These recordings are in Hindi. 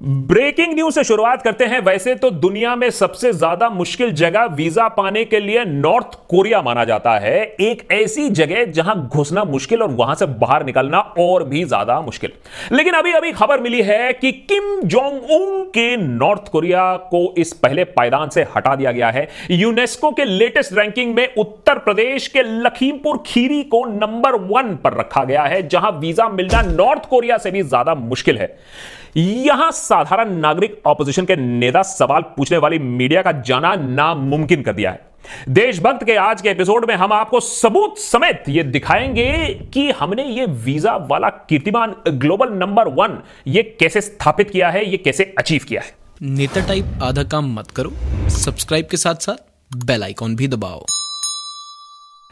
ब्रेकिंग न्यूज़ से शुरुआत करते हैं। वैसे तो दुनिया में सबसे ज़्यादा मुश्किल जगह वीज़ा पाने के लिए नॉर्थ कोरिया माना जाता है। एक ऐसी जगह जहाँ घुसना मुश्किल और वहाँ से बाहर निकलना और भी ज़्यादा मुश्किल। लेकिन अभी अभी खबर मिली है कि किम जोंग उंग के नॉर्थ कोरिया को इस पहले पायदान से हटा दिया गया है। यूनेस्को के लेटेस्ट रैंकिंग में उत्तर प्रदेश के लखीमपुर खीरी को नंबर वन पर रखा गया है, जहाँ वीज़ा मिलना नॉर्थ कोरिया से भी ज़्यादा मुश्किल है। यहाँ साधारण नागरिक ऑपोजिशन के नेता सवाल पूछने वाली मीडिया का जाना नामुमकिन कर दिया है। देशभक्त के आज के एपिसोड में हम आपको सबूत समेत यह दिखाएँगे कि हमने ये वीज़ा वाला कीर्तिमान ग्लोबल नंबर वन ये कैसे स्थापित किया है ये कैसे अचीव किया है। नेता टाइप आधा काम मत करो सब्सक्राइब के साथ साथ बेल आइकॉन भी दबाओ।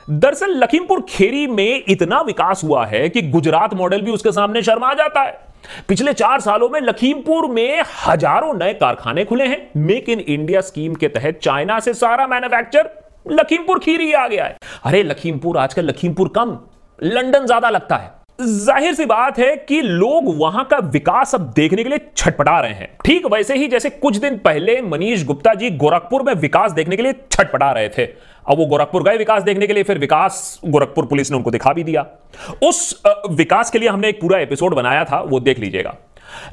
दरअसल लखीमपुर खेरी में इतना विकास हुआ है कि गुजरात मॉडल भी उसके सामने शर्मा जाता है। पिछले चार सालों में लखीमपुर में हज़ारों नए कारखाने खुले हैं। मेक इन इंडिया स्कीम के तहत चाइना से सारा मैन्युफैक्चर लखीमपुर खीरी आ गया है। अरे, लखीमपुर, आजकल लखीमपुर कम, लंदन ज़्यादा लगता है। ज़ाहिर सी बात है कि लोग वहाँ का विकास अब देखने के लिए छटपटा रहे हैं। ठीक वैसे ही जैसे कुछ दिन पहले मनीष गुप्ता जी गोरखपुर में विकास देखने के लिए छटपटा रहे थे। अब वो गोरखपुर गए विकास देखने के लिए, फिर विकास गोरखपुर पुलिस ने उनको दिखा भी दिया। उस विकास के लिए हमने एक पूरा एपिसोड बनाया था, वो देख लीजिएगा।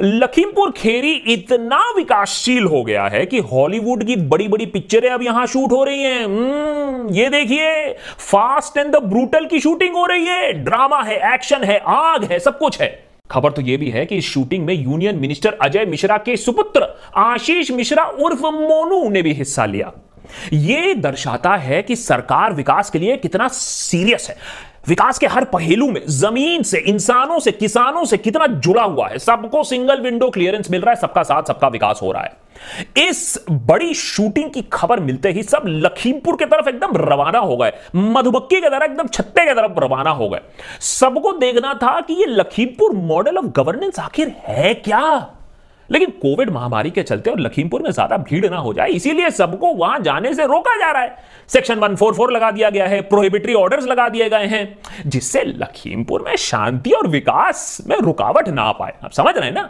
लखीमपुर खेरी इतना विकासशील हो गया है कि हॉलीवुड की बड़ी बड़ी पिक्चरें अब यहाँ शूट हो रही हैं। हम्म, ये देखिए फास्ट एंड द ब्रूटल की शूटिंग हो रही है। ड्रामा है एक्शन है आग है सब कुछ है। खबर तो यह भी है कि इस शूटिंग में यूनियन मिनिस्टर अजय मिश्रा के सुपुत्र आशीष मिश्रा उर्फ़ मोनू ने भी हिस्सा लिया। यह दर्शाता है कि सरकार विकास के लिए कितना सीरियस है। विकास के हर पहलू में ज़मीन से, इंसानों से, किसानों से कितना जुड़ा हुआ है। सबको सिंगल विंडो क्लियरेंस मिल रहा है, सबका साथ, सबका विकास हो रहा है। इस बड़ी शूटिंग की खबर मिलते ही सब लखीमपुर की तरफ़ एकदम रवाना हो गए। मधुबक्की की तरह एकदम छत्ते की तरफ़ रवाना हो गए। सबको देखना था कि ये लखीमपुर मॉडल ऑफ़ गवर्नेंस आखिर है क्या? लेकिन कोविड महामारी के चलते और लखीमपुर में ज़्यादा भीड़ ना हो जाए इसीलिए सबको वहाँ जाने से रोका जा रहा है। सेक्शन 144 लगा दिया गया है प्रोहिबिटरी ऑर्डर्स लगा दिए गए हैं जिससे लखीमपुर में शांति और विकास में रुकावट ना पाए। आप समझ रहे हैं ना?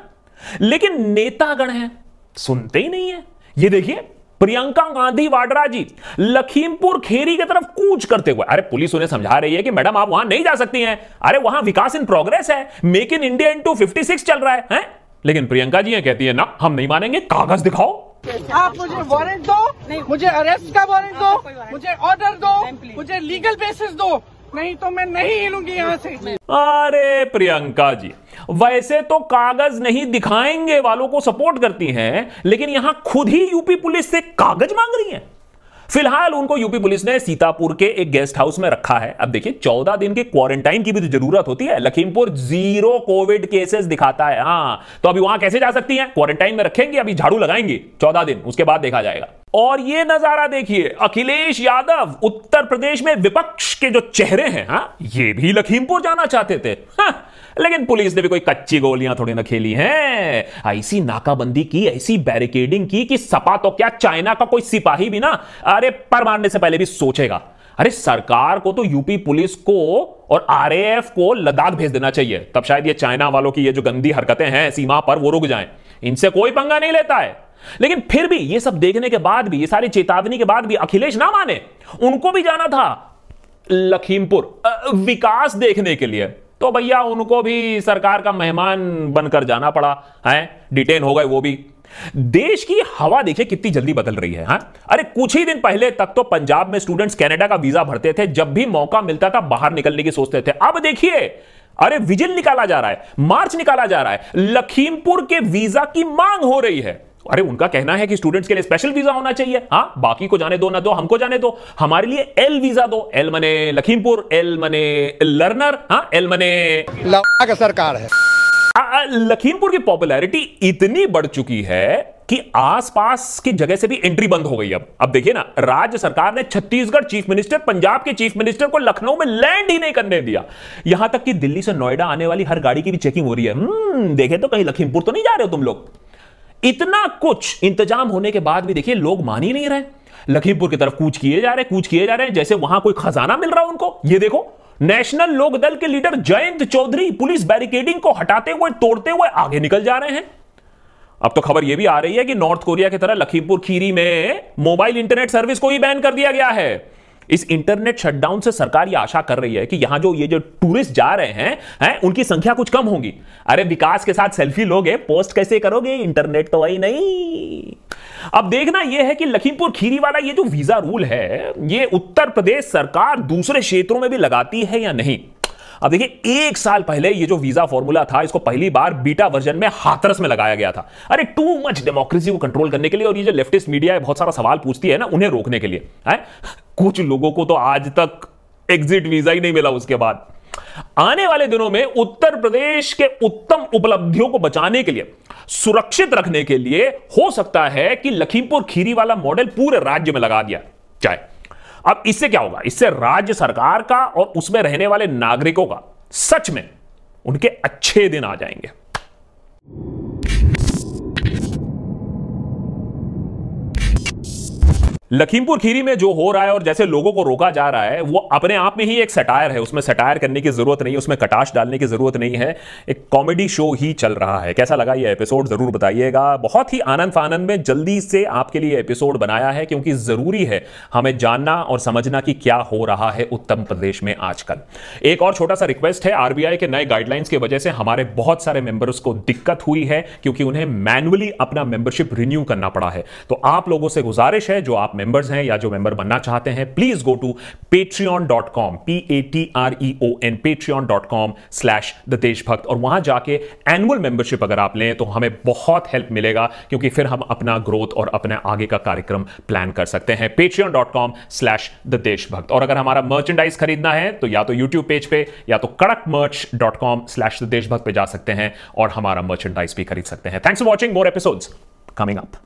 लेकिन नेतागण हैं सुनते ही नहीं है। ये देखिए प्रियंका गांधी वाड्रा जी लखीमपुर खेरी की तरफ़ कूच करते हुए। अरे पुलिस उन्हें समझा रही है कि मैडम आप वहाँ नहीं जा सकती हैं। अरे वहाँ विकास इन प्रोग्रेस है make in India in two fifty six चल रहा है, है? लेकिन प्रियंका जी ये कहती है ना हम नहीं मानेंगे कागज़ दिखाओ। आप मुझे वारंट दो मुझे अरेस्ट का वारंट दो मुझे ऑर्डर दो मुझे लीगल बेसिस दो नहीं तो मैं नहीं हिलूँगी यहाँ से। अरे प्रियंका जी वैसे तो कागज़ नहीं दिखाएँगे वालों को सपोर्ट करती हैं लेकिन यहाँ खुद ही यूपी पुलिस से कागज़ मांग रही हैं। फ़िलहाल उनको यूपी पुलिस ने सीतापुर के एक गेस्ट हाउस में रखा है। अब देखिए, चौदह दिन के क्वारंटाइन की भी तो ज़रूरत होती है। लखीमपुर ज़ीरो कोविड केसेस दिखाता है। हाँ तो अभी वहाँ कैसे जा सकती है? क्वारंटाइन में रखेंगे, अभी झाड़ू लगाएँगे। चौदह दिन, उसके बाद देखा जाएगा। और ये नज़ारा देखिए अखिलेश यादव उत्तर प्रदेश में विपक्ष के जो चेहरे हैं हाँ ये भी लखीमपुर जाना चाहते थे। हाँ, लेकिन पुलिस ने भी कोई कच्ची गोलियाँ थोड़ी ना खेली हैं। ऐसी नाकाबंदी की ऐसी बैरिकेडिंग की कि सपा तो क्या चाइना का कोई सिपाही भी ना अरे पर मारने से पहले भी सोचेगा। अरे सरकार को तो यूपी पुलिस को और आरएएफ को लद्दाख भेज देना चाहिए। तब शायद ये चाइना वालों की ये जो गंदी हरकतें हैं सीमा पर वो रुक जाएँ। इनसे कोई पंगा नहीं लेता है। लेकिन फिर भी ये सब देखने के बाद भी, ये सारी चेतावनी के बाद भी अखिलेश ना माने। उनको भी जाना था लखीमपुर विकास देखने के लिए। तो भैया, उनको भी सरकार का मेहमान बनकर जाना पड़ा, है? डिटेन हो गए वो भी। देश की हवा देखिए कितनी जल्दी बदल रही है, हा? अरे, कुछ ही दिन पहले तक तो पंजाब में स्टूडेंट्स कनाडा का वीज़ा भरते थे, जब भी मौका मिलता था बाहर निकलने की सोचते थे। अब देखिए, अरे, विजिल निकाला जा रहा है, मार्च निकाला जा रहा है, लखीमपुर के वीज़ा की मांग हो रही है। अरे उनका कहना है कि स्टूडेंट्स के लिए स्पेशल वीज़ा होना चाहिए। हाँ बाकी को जाने दो ना दो हमको जाने दो। हमारे लिए एल वीज़ा दो। एल मने लखीमपुर एल मने लर्नर हाँ एल मने का सरकार है। लखीमपुर की पॉपुलैरिटी इतनी बढ़ चुकी है कि आसपास की जगह से भी एंट्री बंद हो गई अब। अब देखिए ना राज्य सरकार ने छत्तीसगढ़ चीफ मिनिस्टर पंजाब के चीफ मिनिस्टर को लखनऊ में लैंड ही नहीं करने दिया। यहाँ तक कि दिल्ली से नोएडा आने वाली हर गाड़ी की भी चेकिंग हो रही है। हम्म, देखे तो कहीं लखीमपुर तो नहीं जा रहे हो तुम लोग। इतना कुछ इंतज़ाम होने के बाद भी देखिए, लोग मान ही नहीं रहे। लखीमपुर की तरफ़ कूच किए जा रहे, कूच किए जा रहे हैं, जैसे वहाँ कोई खजाना मिल रहा उनको। ये देखो, नेशनल लोक दल के leader Jayant Chaudhary police barricading को हटाते हुए, तोड़ते हुए आगे निकल जा रहे हैं। अब तो खबर यह भी आ रही है कि नॉर्थ कोरिया की तरह लखीमपुर खीरी में मोबाइल इंटरनेट सर्विस को ही बैन कर दिया गया है। इस इंटरनेट शटडाउन से सरकार ये आशा कर रही है कि यहाँ जो ये जो टूरिस्ट जा रहे हैं हैं, उनकी संख्या कुछ कम होगी। अरे विकास के साथ सेल्फी लोगे पोस्ट कैसे करोगे? इंटरनेट तो वही नहीं। अब देखना यह है कि लखीमपुर खीरी वाला ये जो वीज़ा रूल है, ये उत्तर प्रदेश सरकार दूसरे क्षेत्रों में भी लगाती है या नहीं? अब देखिए, एक साल पहले ये जो वीज़ा फॉर्मूला था, इसको पहली बार बीटा वर्जन में हाथरस में लगाया गया था। अरे टू मच डेमोक्रेसी को कंट्रोल करने के लिए और ये जो लेफ्टिस्ट मीडिया है बहुत सारा सवाल पूछती है ना, उन्हें रोकने के लिए, है? कुछ लोगों को तो आज तक एग्जिट वीज़ा ही नहीं मिला उसके बाद। आने वाले दिनों में उत्तर प्रदेश के उत्तम उपलब्धियों को बचाने के लिए, सुरक्षित रखने के लिए हो सकता है कि लखीमपुर खीरी वाला मॉडल पूरे राज्य में लगा दिया जाए। अब इससे क्या होगा? इससे राज्य सरकार का और उसमें रहने वाले नागरिकों का, सच में, उनके अच्छे दिन आ जाएँगे। लखीमपुर खीरी में जो हो रहा है और जैसे लोगों को रोका जा रहा है, वो अपने आप में ही एक सटायर है। उसमें सटायर करने की ज़रूरत नहीं है उसमें कटाश डालने की ज़रूरत नहीं है। एक कॉमेडी शो ही चल रहा है। कैसा लगा ये एपिसोड ज़रूर बताइएगा। बहुत ही आनंद फानंद में जल्दी से आपके लिए एपिसोड बनाया है, क्योंकि ज़रूरी है हमें जानना और समझना कि क्या हो रहा है उत्तर प्रदेश में आजकल। एक और छोटा सा रिक्वेस्ट है आरबीआई के नए गाइडलाइंस की वजह से हमारे बहुत सारे मेंबर्स को दिक्कत हुई है, क्योंकि उन्हें मैनुअली अपना मेंबरशिप रिन्यू करना पड़ा है। तो आप लोगों से गुजारिश है, जो आप मेंबर्स हैं या जो मेंबर बनना चाहते हैं please go to Patreon dot com P A T R E O N Patreon dot com slash the Deshbhakt और वहाँ जाके एनुअल मेंबरशिप अगर आप लें तो हमें बहुत हेल्प मिलेगा क्योंकि फिर हम अपना ग्रोथ और अपने आगे का कार्यक्रम प्लान कर सकते हैं। Patreon dot com slash the Deshbhakt और अगर हमारा मर्चेंडाइज खरीदना है तो या तो यूट्यूब पेज पे या तो कड़क merch dot com slash the देशभक्त पे जा सकते हैं और हमारा मर्चेंडाइज भी खरीद सकते हैं। Thanks for watching more episodes coming up